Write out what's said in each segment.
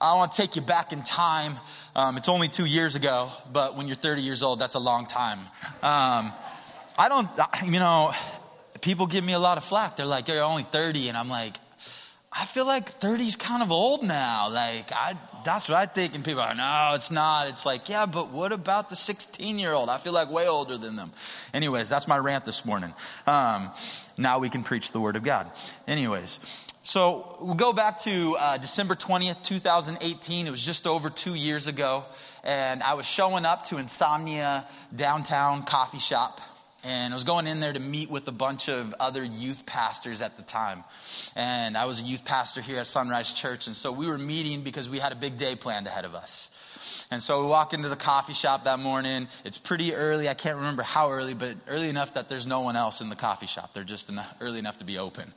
I want to take you back in time. Um, it's only two years ago, but when you're 30 years old, that's a long time. Um, I don't, you know, people give me a lot of flack. They're like, you're only 30. And I'm like, I feel like 30 is kind of old now. Like, I, that's what I think. And people are, no, it's not. It's like, yeah, but what about the 16 year old? I feel like way older than them. Anyways, that's my rant this morning. Um, now we can preach the word of God. Anyways, so we'll go back to uh, December 20th, 2018. It was just over two years ago. And I was showing up to Insomnia downtown coffee shop. And I was going in there to meet with a bunch of other youth pastors at the time. And I was a youth pastor here at Sunrise Church. And so we were meeting because we had a big day planned ahead of us. And so we walk into the coffee shop that morning. It's pretty early. I can't remember how early, but early enough that there's no one else in the coffee shop. They're just enough, early enough to be open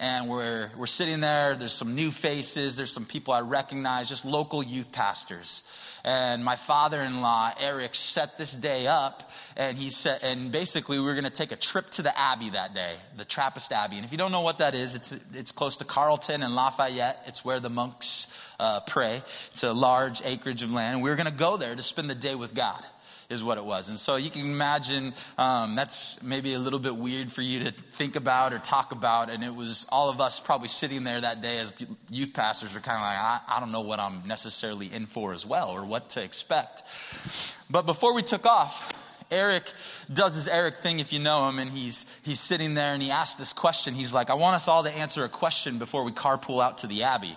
and we're, we're sitting there. There's some new faces, there's some people I recognize, just local youth pastors. And my father in law, Eric, set this day up, and he said, and basically, we were going to take a trip to the Abbey that day, the Trappist Abbey. And if you don't know what that is, it's, it's close to Carlton and Lafayette. It's where the monks uh, pray. It's a large acreage of land. And we were going to go there to spend the day with God is what it was. And so you can imagine um, that's maybe a little bit weird for you to think about or talk about. And it was all of us probably sitting there that day as youth pastors are kind of like, I, I don't know what I'm necessarily in for as well or what to expect. But before we took off, Eric does his Eric thing if you know him, and he's, he's sitting there and he asks this question. He's like, I want us all to answer a question before we carpool out to the Abbey.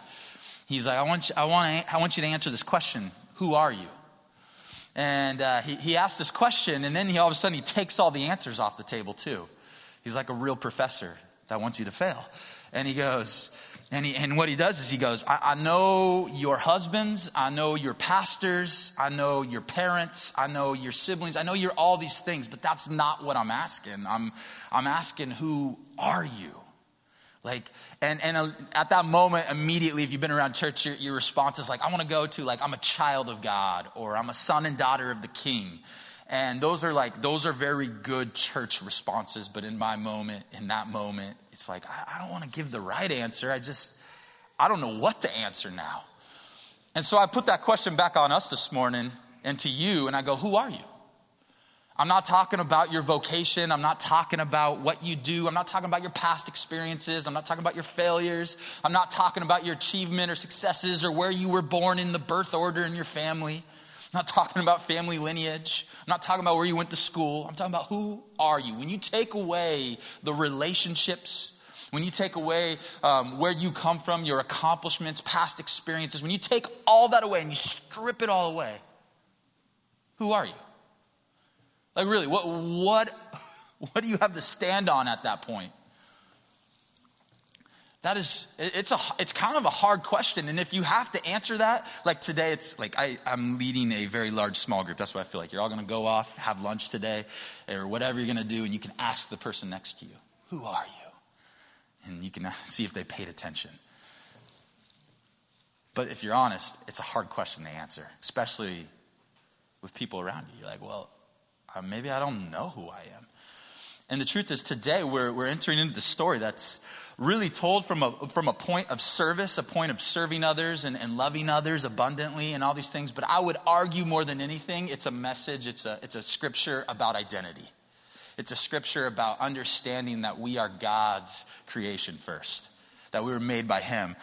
He's like, I want you, I want, I want you to answer this question Who are you? And uh, he, he asked this question, and then he all of a sudden he takes all the answers off the table too. He's like a real professor that wants you to fail. And he goes, and, he, and what he does is he goes, I, I know your husbands, I know your pastors, I know your parents, I know your siblings, I know you're all these things, but that's not what I'm asking. I'm, I'm asking, who are you? Like, and, and uh, at that moment, immediately, if you've been around church, your, your response is like, I want to go to, like, I'm a child of God, or I'm a son and daughter of the king. And those are like, those are very good church responses. But in my moment, in that moment, it's like, I, I don't want to give the right answer. I just, I don't know what to answer now. And so I put that question back on us this morning and to you, and I go, Who are you? I'm not talking about your vocation. I'm not talking about what you do. I'm not talking about your past experiences. I'm not talking about your failures. I'm not talking about your achievement or successes or where you were born in the birth order in your family. I'm not talking about family lineage. I'm not talking about where you went to school. I'm talking about who are you. When you take away the relationships, when you take away um, where you come from, your accomplishments, past experiences, when you take all that away and you strip it all away, who are you? Like, really, what, what, what do you have to stand on at that point? That is, it's, a, it's kind of a hard question. And if you have to answer that, like today, it's like I, I'm leading a very large small group. That's what I feel like. You're all going to go off, have lunch today, or whatever you're going to do, and you can ask the person next to you, Who are you? And you can see if they paid attention. But if you're honest, it's a hard question to answer, especially with people around you. You're like, Well, uh, maybe I don't know who I am. And the truth is, today we're, we're entering into the story that's really told from a, from a point of service, a point of serving others and, and loving others abundantly and all these things. But I would argue more than anything, it's a message, it's a, it's a scripture about identity. It's a scripture about understanding that we are God's creation first, that we were made by Him.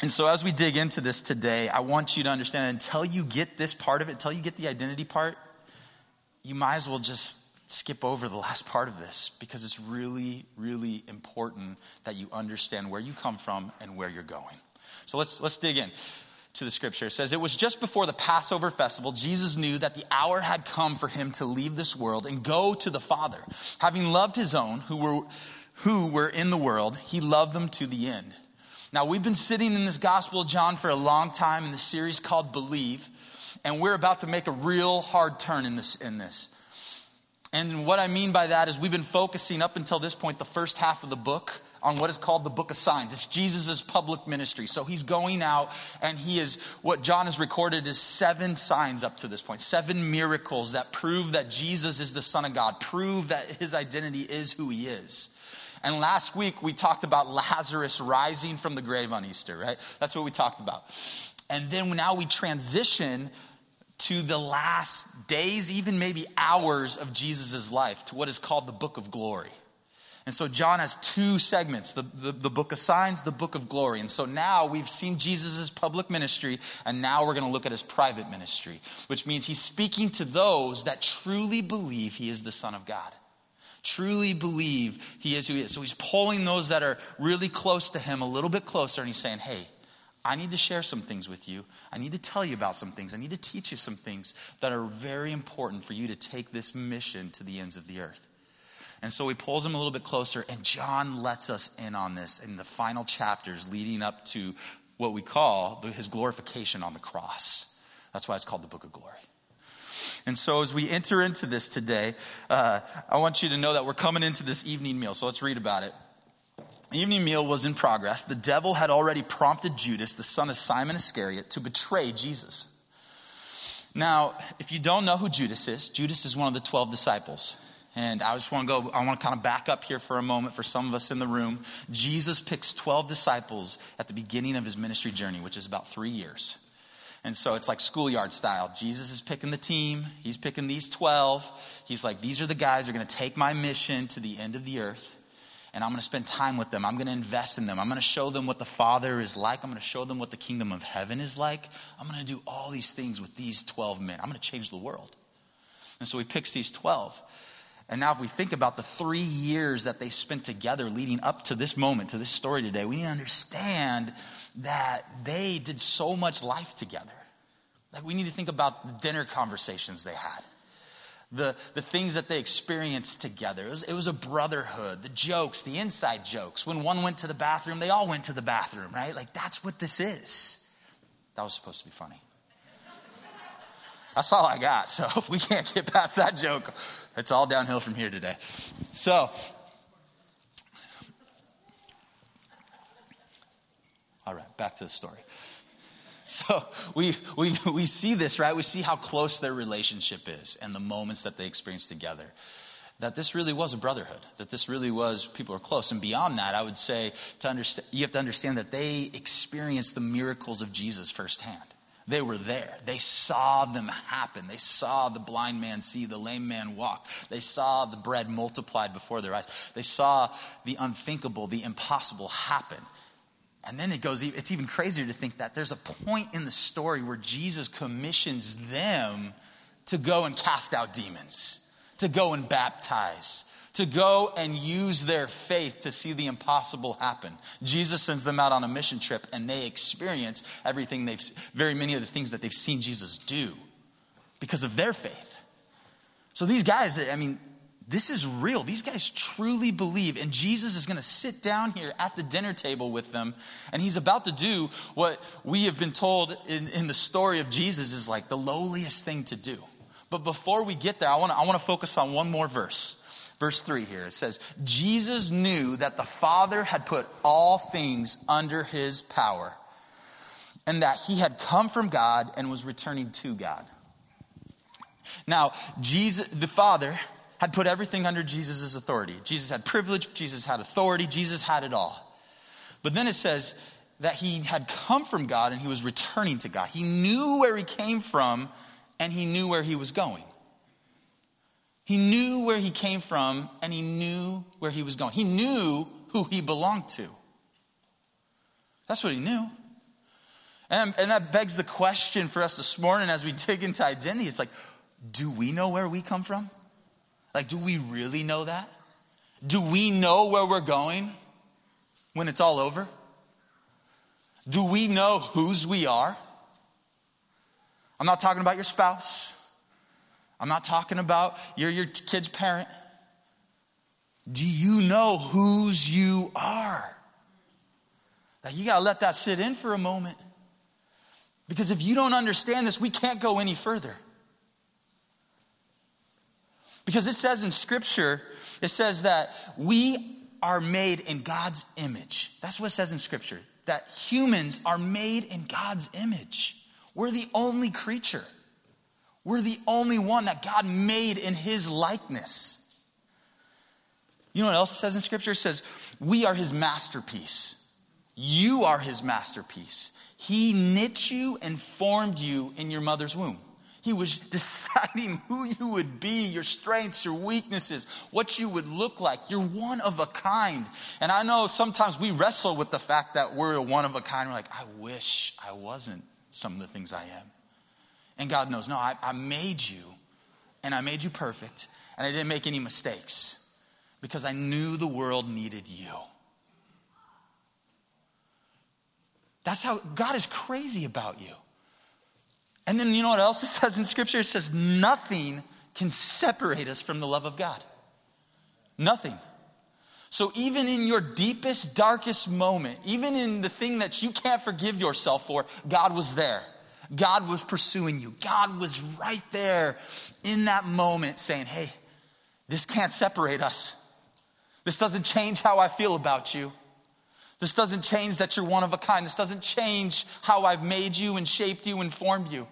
And so, as we dig into this today, I want you to understand until you get this part of it, until you get the identity part, you might as well just skip over the last part of this because it's really, really important that you understand where you come from and where you're going. So let's, let's dig in to the scripture. It says, It was just before the Passover festival, Jesus knew that the hour had come for him to leave this world and go to the Father. Having loved his own who were, who were in the world, he loved them to the end. Now, we've been sitting in this Gospel of John for a long time in the series called Believe, and we're about to make a real hard turn in this. In this. And what I mean by that is we've been focusing up until this point, the first half of the book, on what is called the book of signs. It's Jesus' public ministry. So he's going out and he is, what John has recorded is seven signs up to this point, seven miracles that prove that Jesus is the Son of God, prove that his identity is who he is. And last week we talked about Lazarus rising from the grave on Easter, right? That's what we talked about. And then now we transition to the last days, even maybe hours of Jesus' life, to what is called the book of glory. And so John has two segments the, the, the, book of signs, the book of glory. And so now we've seen Jesus' public ministry, and now we're going to look at his private ministry, which means he's speaking to those that truly believe he is the Son of God truly believe he is who he is. So he's pulling those that are really close to him a little bit closer and he's saying, hey, I need to share some things with you. I need to tell you about some things. I need to teach you some things that are very important for you to take this mission to the ends of the earth. And so he pulls him a little bit closer, and John lets us in on this in the final chapters leading up to what we call his glorification on the cross. That's why it's called the book of glory. And so, as we enter into this today, uh, I want you to know that we're coming into this evening meal. So, let's read about it. The evening meal was in progress. The devil had already prompted Judas, the son of Simon Iscariot, to betray Jesus. Now, if you don't know who Judas is, Judas is one of the 12 disciples. And I just want to go, I want to kind of back up here for a moment for some of us in the room. Jesus picks 12 disciples at the beginning of his ministry journey, which is about three years. And so it's like schoolyard style. Jesus is picking the team, he's picking these 12. He's like, these are the guys who are going to take my mission to the end of the earth. And I'm going to spend time with them. I'm going to invest in them. I'm going to show them what the Father is like. I'm going to show them what the kingdom of heaven is like. I'm going to do all these things with these 12 men. I'm going to change the world. And so he picks these 12. And now, if we think about the three years that they spent together leading up to this moment, to this story today, we need to understand that they did so much life together. Like, we need to think about the dinner conversations they had, the, the things that they experienced together. It was, it was a brotherhood, the jokes, the inside jokes. When one went to the bathroom, they all went to the bathroom, right? Like, that's what this is. That was supposed to be funny. That's all I got. So if we can't get past that joke, it's all downhill from here today. So, all right, back to the story. So we, we, we see this, right? We see how close their relationship is and the moments that they experience together. That this really was a brotherhood, that this really was people are close. And beyond that, I would say to understand, you have to understand that they experienced the miracles of Jesus firsthand. They were there. They saw them happen. They saw the blind man see, the lame man walk. They saw the bread multiplied before their eyes. They saw the unthinkable, the impossible happen. And then it goes, it's even crazier to think that there's a point in the story where Jesus commissions them to go and cast out demons, to go and baptize, to go and use their faith to see the impossible happen. Jesus sends them out on a mission trip and they experience everything they've, very many of the things that they've seen Jesus do because of their faith. So these guys, I mean, this is real. These guys truly believe. And Jesus is going to sit down here at the dinner table with them. And he's about to do what we have been told in, in the story of Jesus is like the lowliest thing to do. But before we get there, I want to I want to focus on one more verse. Verse 3 here it says, Jesus knew that the Father had put all things under his power, and that he had come from God and was returning to God. Now, Jesus, the Father, had put everything under Jesus' authority. Jesus had privilege, Jesus had authority, Jesus had it all. But then it says that he had come from God and he was returning to God. He knew where he came from and he knew where he was going. He knew where he came from and he knew where he was going. He knew who he belonged to. That's what he knew. And, and that begs the question for us this morning as we dig into identity. It's like, do we know where we come from? Like, do we really know that? Do we know where we're going when it's all over? Do we know whose we are? I'm not talking about your spouse. I'm not talking about you're your kid's parent. Do you know whose you are? Now you got to let that sit in for a moment. Because if you don't understand this, we can't go any further. Because it says in Scripture, it says that we are made in God's image. That's what it says in Scripture, that humans are made in God's image. We're the only creature. We're the only one that God made in his likeness. You know what else it says in Scripture? It says, We are his masterpiece. You are his masterpiece. He knit you and formed you in your mother's womb. He was deciding who you would be, your strengths, your weaknesses, what you would look like. You're one of a kind. And I know sometimes we wrestle with the fact that we're one of a kind. We're like, I wish I wasn't some of the things I am. And God knows, no, I, I made you, and I made you perfect, and I didn't make any mistakes because I knew the world needed you. That's how God is crazy about you. And then you know what else it says in Scripture? It says, nothing can separate us from the love of God. Nothing. So even in your deepest, darkest moment, even in the thing that you can't forgive yourself for, God was there. God was pursuing you. God was right there in that moment saying, hey, this can't separate us. This doesn't change how I feel about you. This doesn't change that you're one of a kind. This doesn't change how I've made you and shaped you and formed you.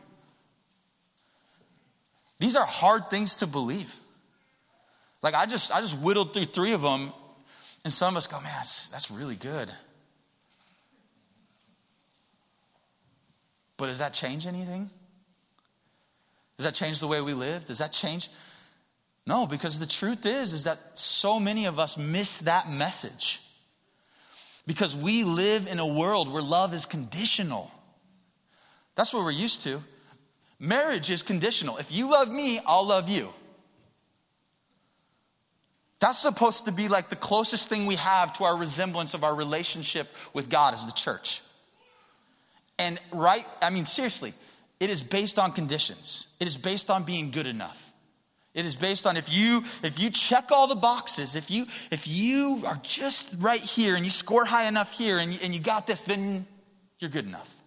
These are hard things to believe. Like I just I just whittled through three of them, and some of us go, man, that's, that's really good. But does that change anything? Does that change the way we live? Does that change? No, because the truth is, is that so many of us miss that message. Because we live in a world where love is conditional. That's what we're used to. Marriage is conditional. If you love me, I'll love you. That's supposed to be like the closest thing we have to our resemblance of our relationship with God as the church. And right, I mean, seriously, it is based on conditions. It is based on being good enough. It is based on if you if you check all the boxes, if you if you are just right here and you score high enough here and you, and you got this, then you're good enough.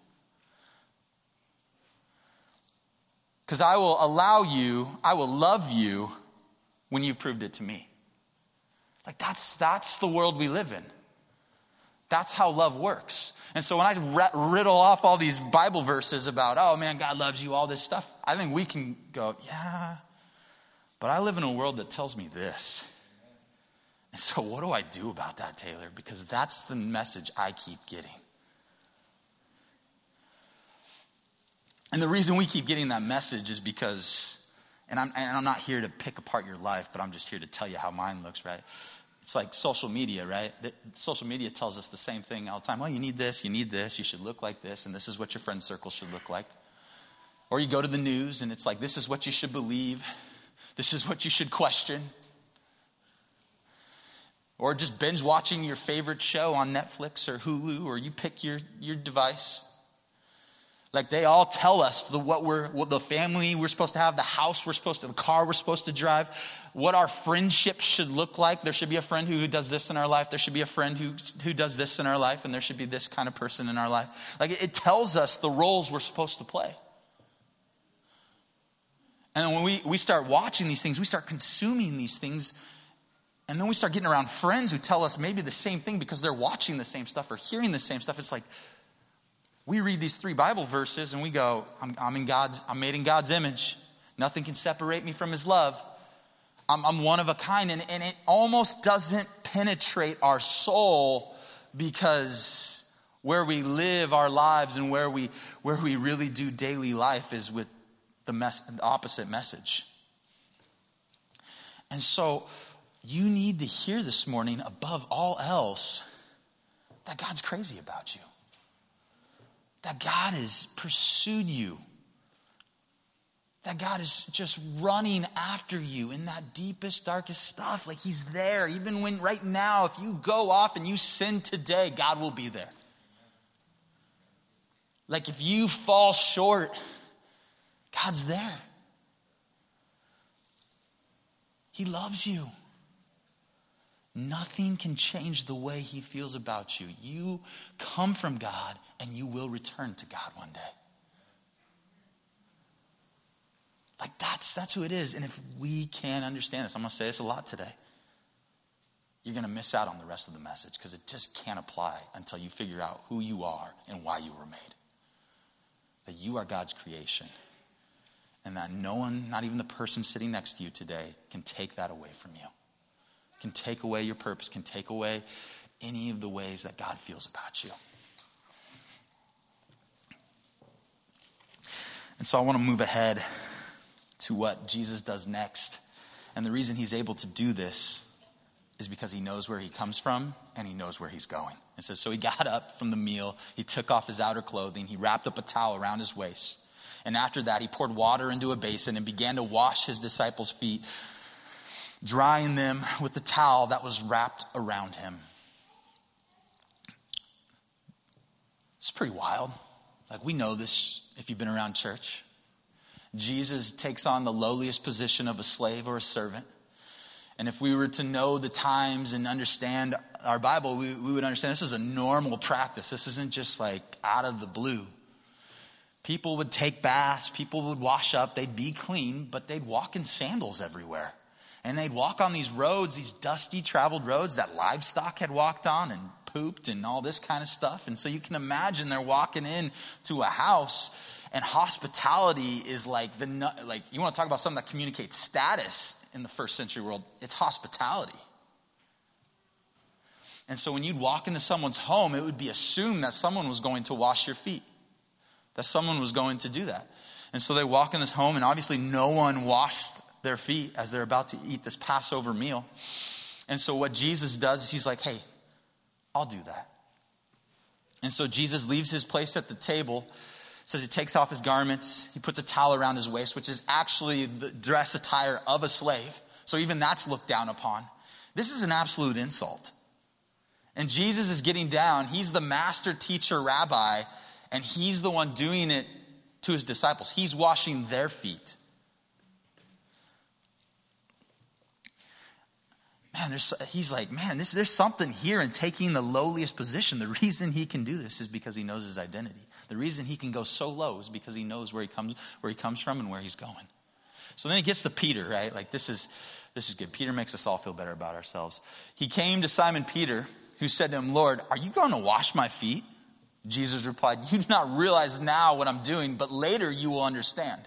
Because I will allow you, I will love you when you've proved it to me. Like that's that's the world we live in. That's how love works. And so when I riddle off all these Bible verses about, oh man, God loves you, all this stuff, I think we can go, yeah, but I live in a world that tells me this. And so, what do I do about that, Taylor? Because that's the message I keep getting. And the reason we keep getting that message is because, and I'm, and I'm not here to pick apart your life, but I'm just here to tell you how mine looks, right? It's like social media, right? social media tells us the same thing all the time. Well, you need this, you need this, you should look like this, and this is what your friend circle should look like. Or you go to the news and it's like, this is what you should believe. This is what you should question. Or just binge watching your favorite show on Netflix or Hulu, or you pick your, your device. Like they all tell us the, what we're, what the family we're supposed to have, the house we're supposed to, the car we're supposed to drive, what our friendship should look like. There should be a friend who does this in our life. There should be a friend who, who does this in our life, and there should be this kind of person in our life. Like it tells us the roles we're supposed to play. And when we, we start watching these things, we start consuming these things, and then we start getting around friends who tell us maybe the same thing because they're watching the same stuff or hearing the same stuff. It's like we read these three Bible verses and we go, I'm, I'm in God's, I'm made in God's image. Nothing can separate me from his love. I'm, I'm one of a kind. And, and it almost doesn't penetrate our soul because where we live our lives and where we, where we really do daily life is with the, mess, the opposite message. And so you need to hear this morning, above all else, that God's crazy about you. That God has pursued you. That God is just running after you in that deepest, darkest stuff. Like He's there. Even when right now, if you go off and you sin today, God will be there. Like if you fall short, God's there. He loves you. Nothing can change the way he feels about you. You come from God and you will return to God one day. Like that's that's who it is. And if we can't understand this, I'm gonna say this a lot today. You're gonna miss out on the rest of the message because it just can't apply until you figure out who you are and why you were made. That you are God's creation. And that no one, not even the person sitting next to you today, can take that away from you can take away your purpose, can take away any of the ways that God feels about you. And so I want to move ahead to what Jesus does next. And the reason he's able to do this is because he knows where he comes from and he knows where he's going. It says, So he got up from the meal, he took off his outer clothing, he wrapped up a towel around his waist. And after that, he poured water into a basin and began to wash his disciples' feet drying them with the towel that was wrapped around him. It's pretty wild. Like, we know this if you've been around church. Jesus takes on the lowliest position of a slave or a servant. And if we were to know the times and understand our Bible, we, we would understand this is a normal practice. This isn't just like out of the blue. People would take baths, people would wash up, they'd be clean, but they'd walk in sandals everywhere. And they'd walk on these roads, these dusty traveled roads that livestock had walked on and pooped and all this kind of stuff. And so you can imagine they're walking in to a house and hospitality is like the like you want to talk about something that communicates status in the first century world it's hospitality and so when you'd walk into someone's home it would be assumed that someone was going to wash your feet that someone was going to do that and so they walk in this home and obviously no one washed their feet as they're about to eat this Passover meal. And so what Jesus does is he's like, hey, I'll do that. And so Jesus leaves his place at the table, says he takes off his garments, he puts a towel around his waist, which is actually the dress attire of a slave. So even that's looked down upon. This is an absolute insult. And Jesus is getting down. He's the master teacher rabbi, and he's the one doing it to his disciples. He's washing their feet. Man, he's like, man, this, there's something here in taking the lowliest position. The reason he can do this is because he knows his identity. The reason he can go so low is because he knows where he comes, where he comes from and where he's going. So then he gets to Peter, right? Like this is, this is good. Peter makes us all feel better about ourselves. He came to Simon Peter, who said to him, Lord, are you going to wash my feet? Jesus replied, You do not realize now what I'm doing, but later you will understand.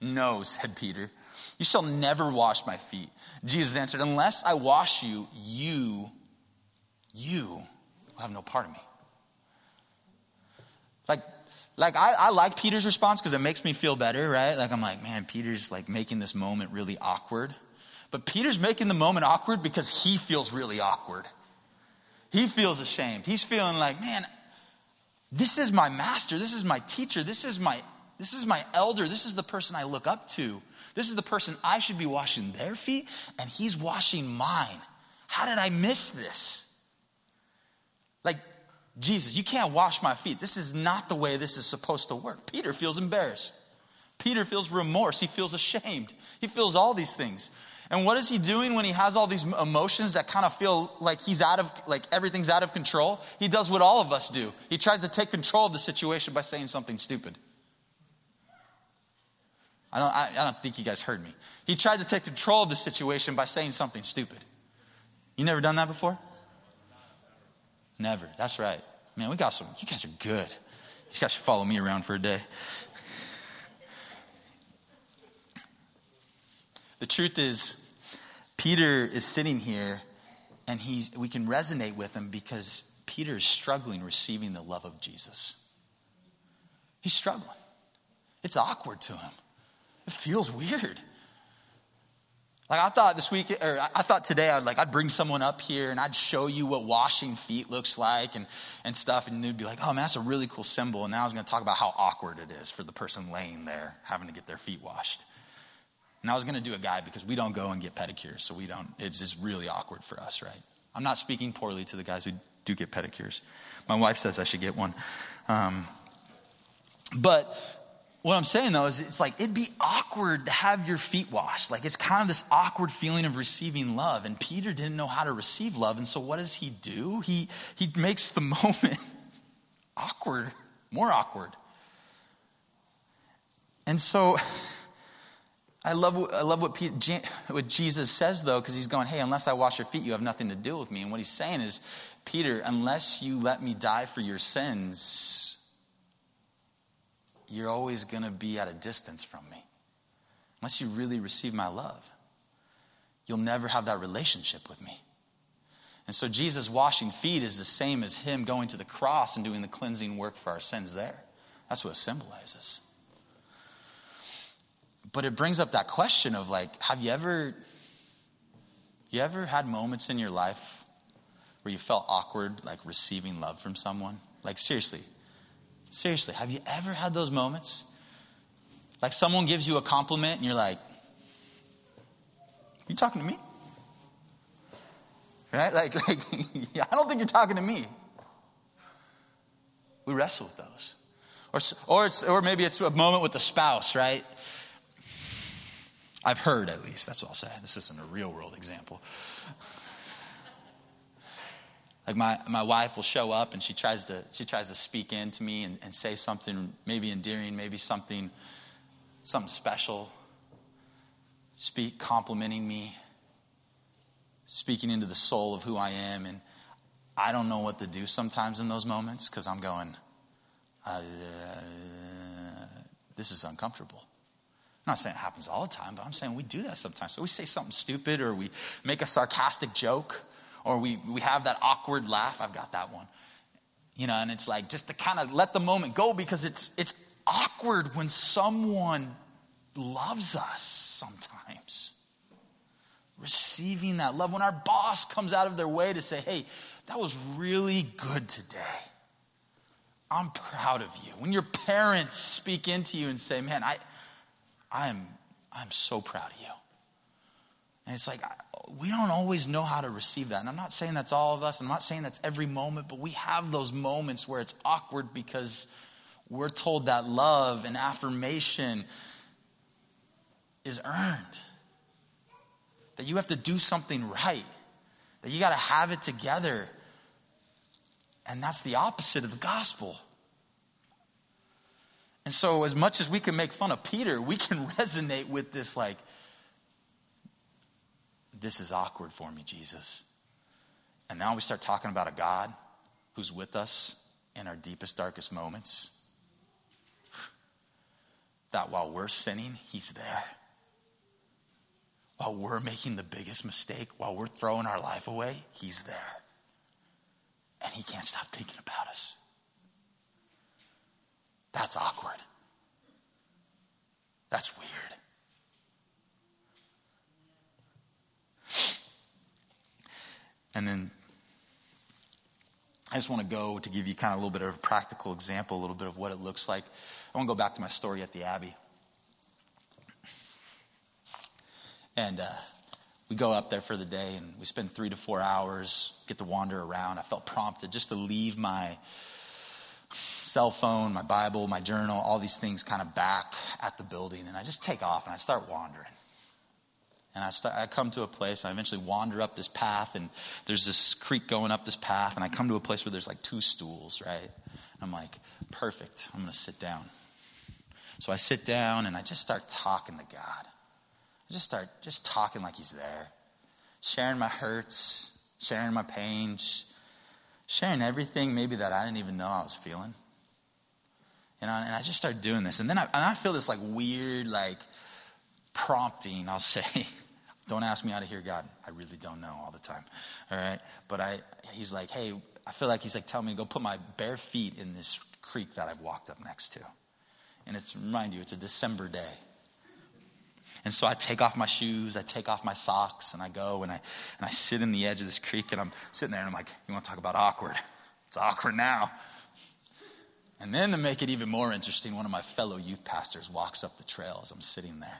No, said Peter. You shall never wash my feet. Jesus answered, Unless I wash you, you, you will have no part of me. Like, like I, I like Peter's response because it makes me feel better, right? Like I'm like, man, Peter's like making this moment really awkward. But Peter's making the moment awkward because he feels really awkward. He feels ashamed. He's feeling like, man, this is my master. This is my teacher. This is my, this is my elder. This is the person I look up to. This is the person I should be washing their feet, and he's washing mine. How did I miss this? Like, Jesus, you can't wash my feet. This is not the way this is supposed to work. Peter feels embarrassed. Peter feels remorse. He feels ashamed. He feels all these things. And what is he doing when he has all these emotions that kind of feel like he's out of, like everything's out of control? He does what all of us do. He tries to take control of the situation by saying something stupid. I don't, I, I don't think you guys heard me. He tried to take control of the situation by saying something stupid. You never done that before? Never. That's right. Man, we got some. You guys are good. You guys should follow me around for a day. The truth is, Peter is sitting here and he's, we can resonate with him because Peter is struggling receiving the love of Jesus. He's struggling. It's awkward to him. It feels weird. Like I thought this week, or I thought today, I'd like I'd bring someone up here and I'd show you what washing feet looks like and and stuff, and they'd be like, "Oh man, that's a really cool symbol." And now I was going to talk about how awkward it is for the person laying there having to get their feet washed. And I was going to do a guide because we don't go and get pedicures, so we don't. It's just really awkward for us, right? I'm not speaking poorly to the guys who do get pedicures. My wife says I should get one, um, but what I'm saying though is it's like it'd be awkward to have your feet washed. Like it's kind of this awkward feeling of receiving love. And Peter didn't know how to receive love. And so what does he do? He he makes the moment awkward, more awkward. And so I love, I love what, Peter, what Jesus says, though, because he's going, Hey, unless I wash your feet, you have nothing to do with me. And what he's saying is, Peter, unless you let me die for your sins, you're always going to be at a distance from me. Unless you really receive my love, you'll never have that relationship with me. And so, Jesus washing feet is the same as him going to the cross and doing the cleansing work for our sins there. That's what it symbolizes. But it brings up that question of like, have you ever, you ever had moments in your life where you felt awkward, like receiving love from someone? Like, seriously, Seriously, have you ever had those moments? Like someone gives you a compliment and you're like, You talking to me? Right? Like, like I don't think you're talking to me. We wrestle with those. Or, or, it's, or maybe it's a moment with the spouse, right? I've heard at least, that's what I'll say. This isn't a real world example. Like my, my wife will show up and she tries to, she tries to speak into me and, and say something maybe endearing, maybe something, something special. Speak complimenting me, speaking into the soul of who I am. And I don't know what to do sometimes in those moments because I'm going, uh, this is uncomfortable. I'm not saying it happens all the time, but I'm saying we do that sometimes. So we say something stupid or we make a sarcastic joke or we, we have that awkward laugh. I've got that one. You know, and it's like just to kind of let the moment go because it's, it's awkward when someone loves us sometimes. Receiving that love. When our boss comes out of their way to say, hey, that was really good today. I'm proud of you. When your parents speak into you and say, man, I, I am, I'm so proud of you. And it's like, we don't always know how to receive that. And I'm not saying that's all of us. I'm not saying that's every moment, but we have those moments where it's awkward because we're told that love and affirmation is earned. That you have to do something right. That you got to have it together. And that's the opposite of the gospel. And so, as much as we can make fun of Peter, we can resonate with this like, this is awkward for me, Jesus. And now we start talking about a God who's with us in our deepest, darkest moments. That while we're sinning, He's there. While we're making the biggest mistake, while we're throwing our life away, He's there. And He can't stop thinking about us. That's awkward. That's weird. And then I just want to go to give you kind of a little bit of a practical example, a little bit of what it looks like. I want to go back to my story at the Abbey. And uh, we go up there for the day and we spend three to four hours, get to wander around. I felt prompted just to leave my cell phone, my Bible, my journal, all these things kind of back at the building. And I just take off and I start wandering. And I, start, I come to a place, I eventually wander up this path, and there's this creek going up this path, and I come to a place where there's like two stools, right? I'm like, perfect, I'm gonna sit down. So I sit down and I just start talking to God. I just start just talking like He's there, sharing my hurts, sharing my pains, sharing everything maybe that I didn't even know I was feeling. You know, and I just start doing this. And then I, and I feel this like weird, like prompting, I'll say. Don't ask me how to hear God. I really don't know all the time. All right. But I, he's like, hey, I feel like he's like telling me to go put my bare feet in this creek that I've walked up next to. And it's, remind you, it's a December day. And so I take off my shoes, I take off my socks, and I go and I, and I sit in the edge of this creek and I'm sitting there and I'm like, you want to talk about awkward? It's awkward now. And then to make it even more interesting, one of my fellow youth pastors walks up the trail as I'm sitting there.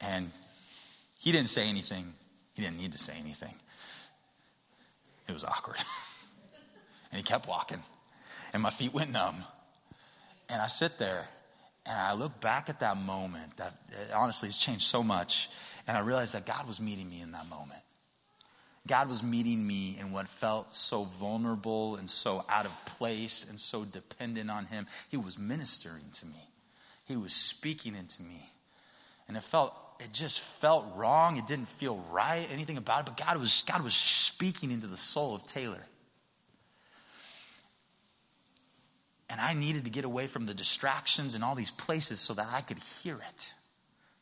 And he didn't say anything. He didn't need to say anything. It was awkward. and he kept walking. And my feet went numb. And I sit there and I look back at that moment that honestly has changed so much. And I realized that God was meeting me in that moment. God was meeting me in what felt so vulnerable and so out of place and so dependent on Him. He was ministering to me, He was speaking into me. And it felt, it just felt wrong. It didn't feel right, anything about it. But God was, God was speaking into the soul of Taylor. And I needed to get away from the distractions and all these places so that I could hear it.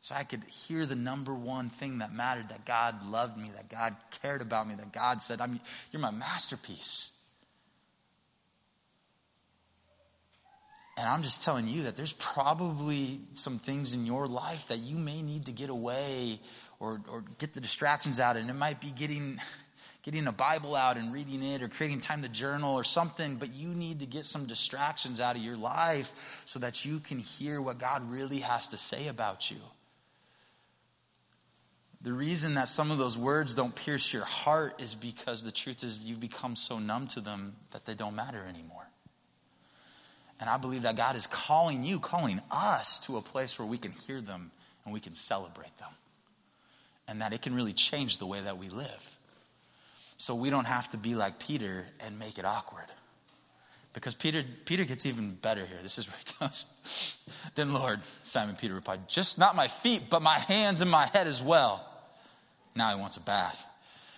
So I could hear the number one thing that mattered that God loved me, that God cared about me, that God said, I'm, You're my masterpiece. And I'm just telling you that there's probably some things in your life that you may need to get away or, or get the distractions out. And it might be getting getting a Bible out and reading it or creating time to journal or something, but you need to get some distractions out of your life so that you can hear what God really has to say about you. The reason that some of those words don't pierce your heart is because the truth is you've become so numb to them that they don't matter anymore. And I believe that God is calling you, calling us to a place where we can hear them and we can celebrate them. And that it can really change the way that we live. So we don't have to be like Peter and make it awkward. Because Peter, Peter gets even better here. This is where he goes. then, Lord, Simon Peter replied, Just not my feet, but my hands and my head as well. Now he wants a bath.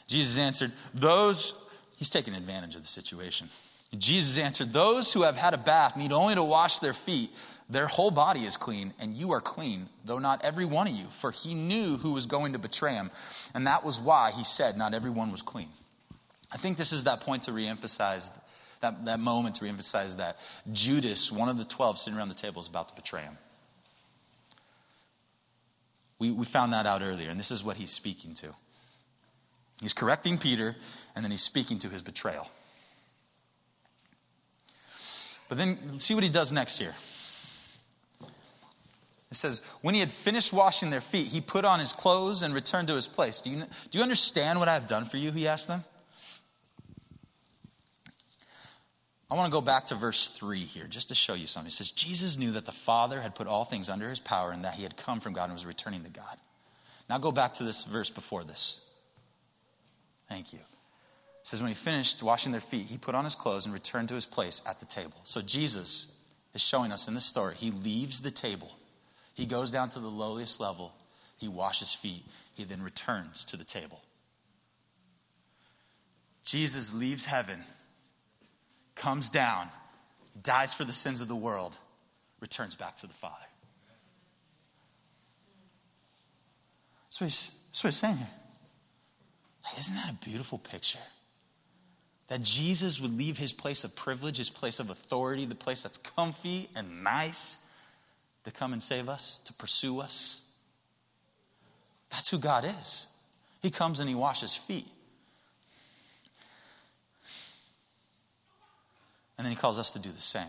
Jesus answered, Those, he's taking advantage of the situation. Jesus answered, Those who have had a bath need only to wash their feet. Their whole body is clean, and you are clean, though not every one of you. For he knew who was going to betray him. And that was why he said, Not everyone was clean. I think this is that point to reemphasize, that, that moment to reemphasize that Judas, one of the 12 sitting around the table, is about to betray him. We, we found that out earlier, and this is what he's speaking to. He's correcting Peter, and then he's speaking to his betrayal. But then see what he does next here. It says, when he had finished washing their feet, he put on his clothes and returned to his place. Do you, do you understand what I have done for you? He asked them. I want to go back to verse 3 here just to show you something. It says, Jesus knew that the Father had put all things under his power and that he had come from God and was returning to God. Now go back to this verse before this. Thank you. Says, when he finished washing their feet, he put on his clothes and returned to his place at the table. So Jesus is showing us in this story, he leaves the table. He goes down to the lowliest level. He washes feet. He then returns to the table. Jesus leaves heaven comes down, dies for the sins of the world, returns back to the Father. That's what he's, that's what he's saying here. Hey, isn't that a beautiful picture? That Jesus would leave his place of privilege, his place of authority, the place that's comfy and nice, to come and save us, to pursue us. That's who God is. He comes and he washes feet. And then he calls us to do the same.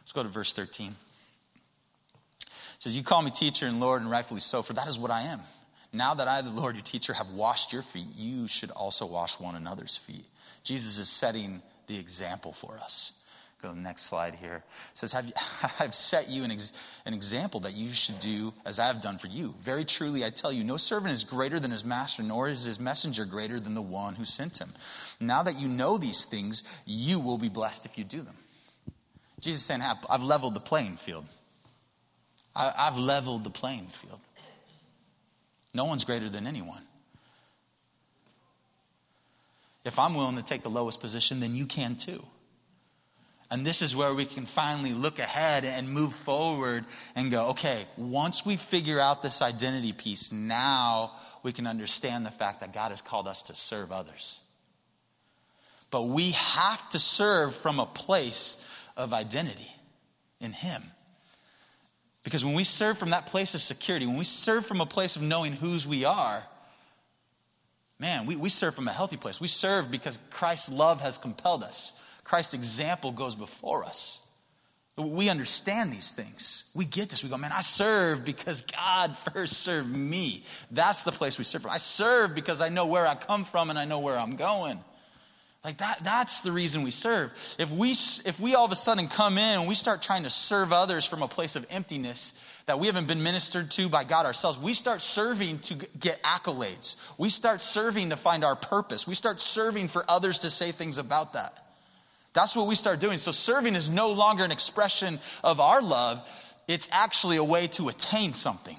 Let's go to verse 13. It says, You call me teacher and Lord, and rightfully so, for that is what I am. Now that I, the Lord, your teacher, have washed your feet, you should also wash one another's feet. Jesus is setting the example for us. Go to the next slide here. It says, have I've set you an, ex, an example that you should do as I have done for you. Very truly, I tell you, no servant is greater than his master, nor is his messenger greater than the one who sent him. Now that you know these things, you will be blessed if you do them. Jesus is saying, I've leveled the playing field. I've leveled the playing field. No one's greater than anyone. If I'm willing to take the lowest position, then you can too. And this is where we can finally look ahead and move forward and go, okay, once we figure out this identity piece, now we can understand the fact that God has called us to serve others. But we have to serve from a place of identity in Him. Because when we serve from that place of security, when we serve from a place of knowing whose we are, man, we, we serve from a healthy place. We serve because Christ's love has compelled us, Christ's example goes before us. We understand these things. We get this. We go, man, I serve because God first served me. That's the place we serve. I serve because I know where I come from and I know where I'm going. Like that, that's the reason we serve. If we, if we all of a sudden come in and we start trying to serve others from a place of emptiness that we haven't been ministered to by God ourselves, we start serving to get accolades. We start serving to find our purpose. We start serving for others to say things about that. That's what we start doing. So serving is no longer an expression of our love. It's actually a way to attain something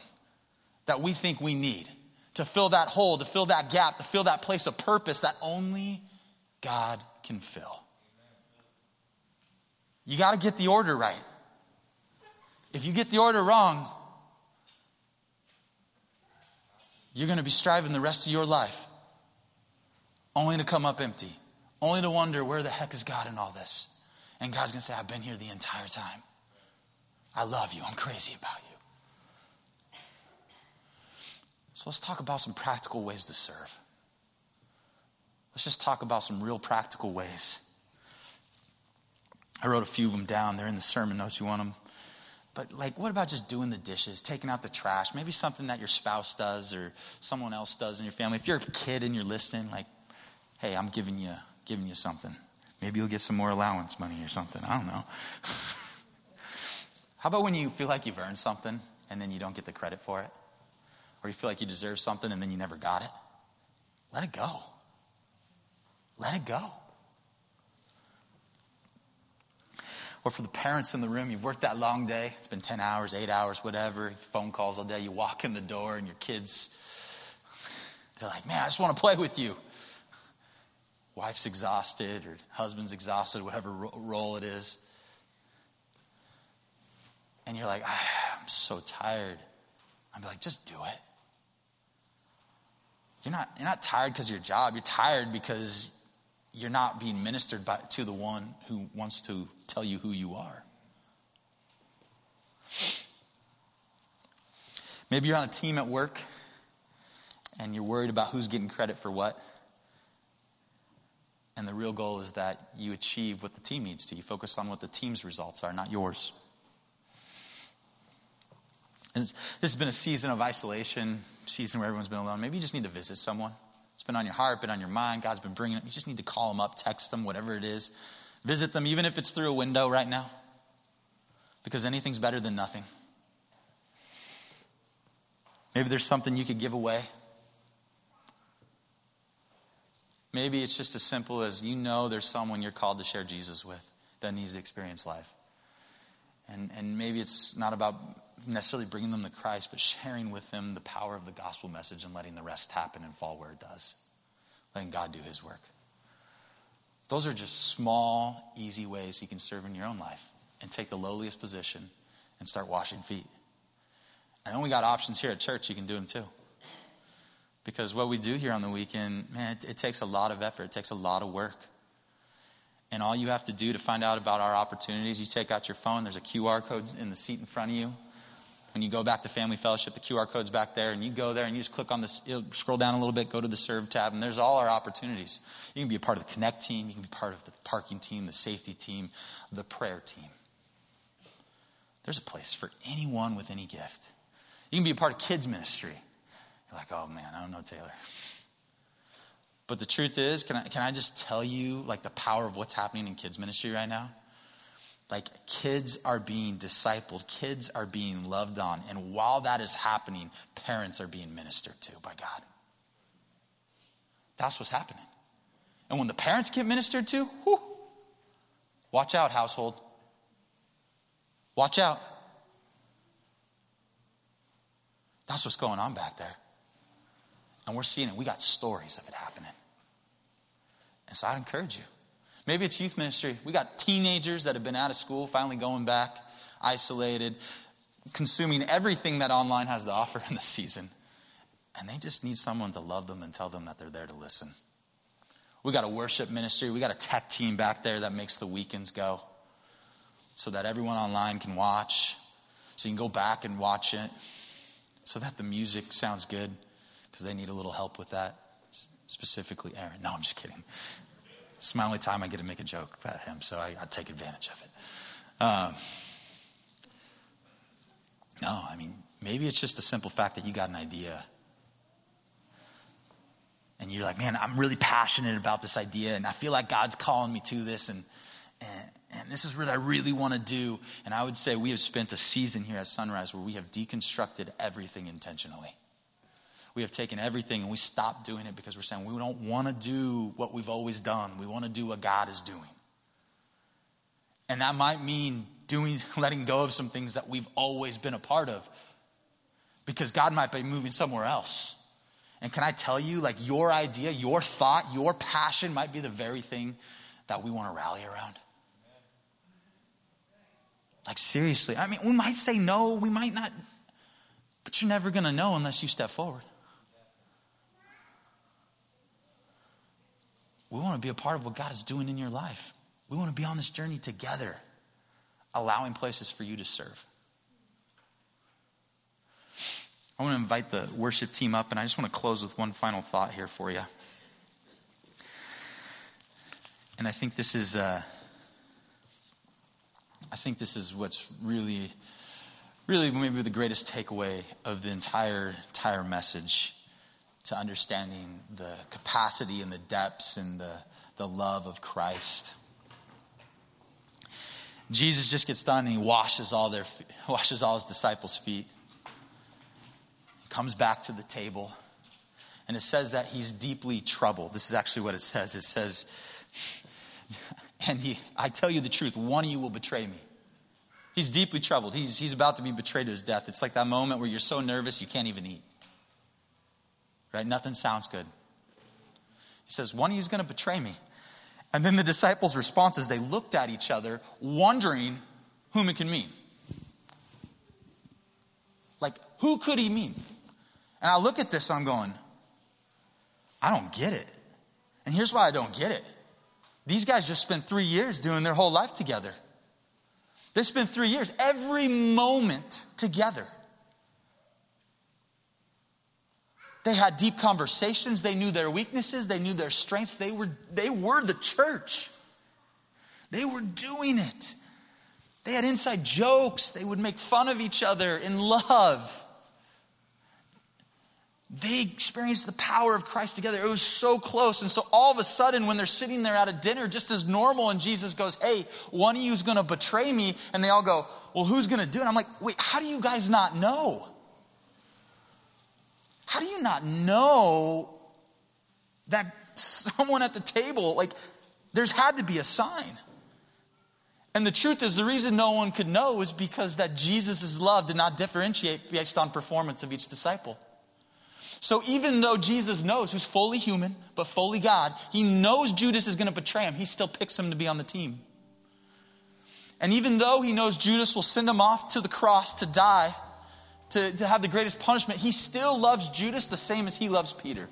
that we think we need to fill that hole, to fill that gap, to fill that place of purpose that only God can fill. You got to get the order right. If you get the order wrong, you're going to be striving the rest of your life only to come up empty, only to wonder where the heck is God in all this. And God's going to say, I've been here the entire time. I love you. I'm crazy about you. So let's talk about some practical ways to serve. Let's just talk about some real practical ways. I wrote a few of them down. They're in the sermon notes. You want them? But, like, what about just doing the dishes, taking out the trash? Maybe something that your spouse does or someone else does in your family. If you're a kid and you're listening, like, hey, I'm giving you, giving you something. Maybe you'll get some more allowance money or something. I don't know. How about when you feel like you've earned something and then you don't get the credit for it? Or you feel like you deserve something and then you never got it? Let it go. Let it go. Or for the parents in the room, you've worked that long day. It's been 10 hours, 8 hours, whatever, phone calls all day. You walk in the door and your kids, they're like, man, I just want to play with you. Wife's exhausted or husband's exhausted, whatever role it is. And you're like, ah, I'm so tired. I'm like, just do it. You're not, you're not tired because of your job. You're tired because you're not being ministered by, to the one who wants to tell you who you are. Maybe you're on a team at work and you're worried about who's getting credit for what. And the real goal is that you achieve what the team needs to. You focus on what the team's results are, not yours. And this has been a season of isolation, season where everyone's been alone. Maybe you just need to visit someone been on your heart, been on your mind. God's been bringing it. You just need to call them up, text them, whatever it is. Visit them, even if it's through a window right now, because anything's better than nothing. Maybe there's something you could give away. Maybe it's just as simple as you know there's someone you're called to share Jesus with that needs to experience life. And, and maybe it's not about necessarily bringing them to Christ, but sharing with them the power of the gospel message and letting the rest happen and fall where it does. Letting God do his work. Those are just small, easy ways you can serve in your own life and take the lowliest position and start washing feet. Know we got options here at church, you can do them too. Because what we do here on the weekend, man, it, it takes a lot of effort, it takes a lot of work. And all you have to do to find out about our opportunities, you take out your phone, there's a QR code in the seat in front of you. When you go back to Family Fellowship, the QR code's back there, and you go there and you just click on this, scroll down a little bit, go to the Serve tab, and there's all our opportunities. You can be a part of the Connect team, you can be part of the parking team, the safety team, the prayer team. There's a place for anyone with any gift. You can be a part of kids' ministry. You're like, oh man, I don't know Taylor. But the truth is, can I, can I just tell you like the power of what's happening in kids' ministry right now? Like kids are being discipled, kids are being loved on. And while that is happening, parents are being ministered to by God. That's what's happening. And when the parents get ministered to, whew, watch out, household. Watch out. That's what's going on back there. And we're seeing it. We got stories of it happening. And so I'd encourage you Maybe it's youth ministry. We got teenagers that have been out of school, finally going back, isolated, consuming everything that online has to offer in the season. And they just need someone to love them and tell them that they're there to listen. We got a worship ministry. We got a tech team back there that makes the weekends go so that everyone online can watch, So you can go back and watch it so that the music sounds good because they need a little help with that. Specifically, Aaron. No, I'm just kidding. It's my only time I get to make a joke about him, so I, I take advantage of it. Um, no, I mean, maybe it's just the simple fact that you got an idea. And you're like, man, I'm really passionate about this idea, and I feel like God's calling me to this, and, and, and this is what I really want to do. And I would say we have spent a season here at Sunrise where we have deconstructed everything intentionally. We have taken everything and we stopped doing it because we're saying we don't want to do what we've always done. We want to do what God is doing. And that might mean doing, letting go of some things that we've always been a part of because God might be moving somewhere else. And can I tell you, like your idea, your thought, your passion might be the very thing that we want to rally around? Like, seriously. I mean, we might say no, we might not, but you're never going to know unless you step forward. We want to be a part of what God is doing in your life. We want to be on this journey together, allowing places for you to serve. I want to invite the worship team up, and I just want to close with one final thought here for you. And I think this is, uh, I think this is what's really, really maybe the greatest takeaway of the entire entire message to understanding the capacity and the depths and the, the love of Christ. Jesus just gets done and he washes all their washes all his disciples' feet. He comes back to the table. And it says that he's deeply troubled. This is actually what it says. It says, and he, I tell you the truth, one of you will betray me. He's deeply troubled. He's, he's about to be betrayed to his death. It's like that moment where you're so nervous you can't even eat. Right? Nothing sounds good. He says, One of you is going to betray me. And then the disciples' response is they looked at each other, wondering whom it can mean. Like, who could he mean? And I look at this, I'm going, I don't get it. And here's why I don't get it. These guys just spent three years doing their whole life together. They spent three years, every moment together. They had deep conversations. They knew their weaknesses. They knew their strengths. They were, they were the church. They were doing it. They had inside jokes. They would make fun of each other in love. They experienced the power of Christ together. It was so close. And so all of a sudden, when they're sitting there at a dinner just as normal, and Jesus goes, Hey, one of you is going to betray me. And they all go, Well, who's going to do it? I'm like, Wait, how do you guys not know? How do you not know that someone at the table, like, there's had to be a sign? And the truth is, the reason no one could know is because that Jesus' love did not differentiate based on performance of each disciple. So even though Jesus knows who's fully human, but fully God, he knows Judas is going to betray him, he still picks him to be on the team. And even though he knows Judas will send him off to the cross to die, to, to have the greatest punishment, he still loves Judas the same as he loves Peter.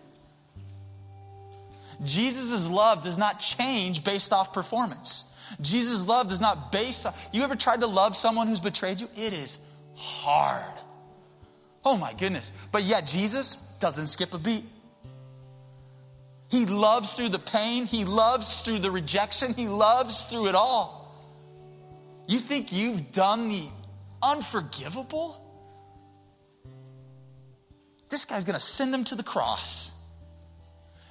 Jesus' love does not change based off performance. Jesus' love does not base you ever tried to love someone who's betrayed you? It is hard. Oh my goodness. But yet Jesus doesn't skip a beat. He loves through the pain, he loves through the rejection, he loves through it all. You think you've done the unforgivable? This guy's going to send him to the cross.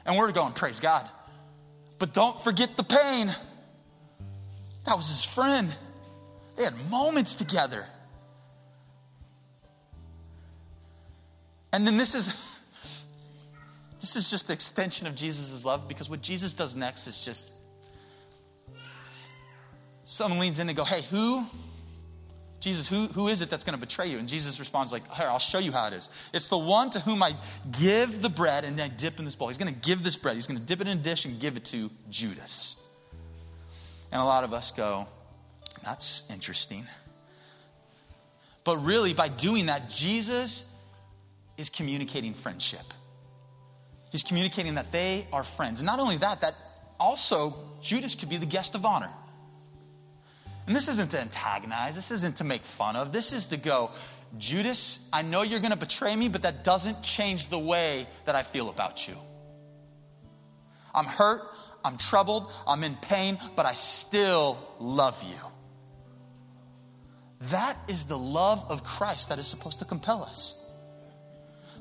And we're going, praise God. But don't forget the pain. That was his friend. They had moments together. And then this is this is just the extension of Jesus' love because what Jesus does next is just someone leans in and go, Hey, who Jesus, who, who is it that's going to betray you? And Jesus responds like, here, I'll show you how it is. It's the one to whom I give the bread and then I dip in this bowl. He's going to give this bread. He's going to dip it in a dish and give it to Judas. And a lot of us go, that's interesting. But really, by doing that, Jesus is communicating friendship. He's communicating that they are friends. And not only that, that also Judas could be the guest of honor. And this isn't to antagonize, this isn't to make fun of. This is to go, Judas, I know you're going to betray me, but that doesn't change the way that I feel about you. I'm hurt, I'm troubled, I'm in pain, but I still love you. That is the love of Christ that is supposed to compel us.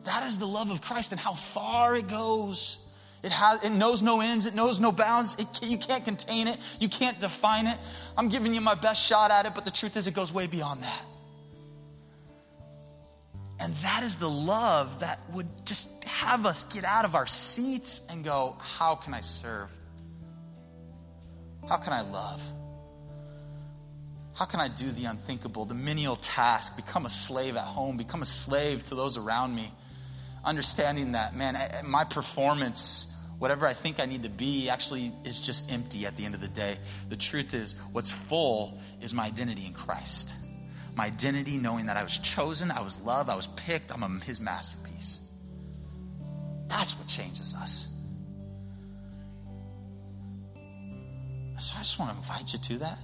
That is the love of Christ and how far it goes. It, has, it knows no ends, it knows no bounds. It, you can't contain it, you can't define it. I'm giving you my best shot at it, but the truth is, it goes way beyond that. And that is the love that would just have us get out of our seats and go, How can I serve? How can I love? How can I do the unthinkable, the menial task, become a slave at home, become a slave to those around me? Understanding that, man, my performance, whatever I think I need to be, actually is just empty at the end of the day. The truth is, what's full is my identity in Christ. My identity knowing that I was chosen, I was loved, I was picked, I'm a, his masterpiece. That's what changes us. So I just want to invite you to that.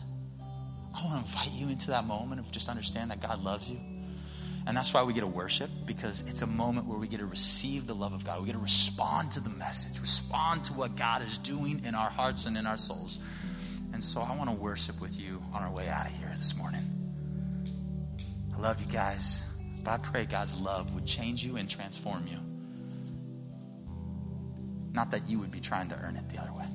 I want to invite you into that moment of just understand that God loves you. And that's why we get to worship, because it's a moment where we get to receive the love of God. We get to respond to the message, respond to what God is doing in our hearts and in our souls. And so I want to worship with you on our way out of here this morning. I love you guys, but I pray God's love would change you and transform you. Not that you would be trying to earn it the other way.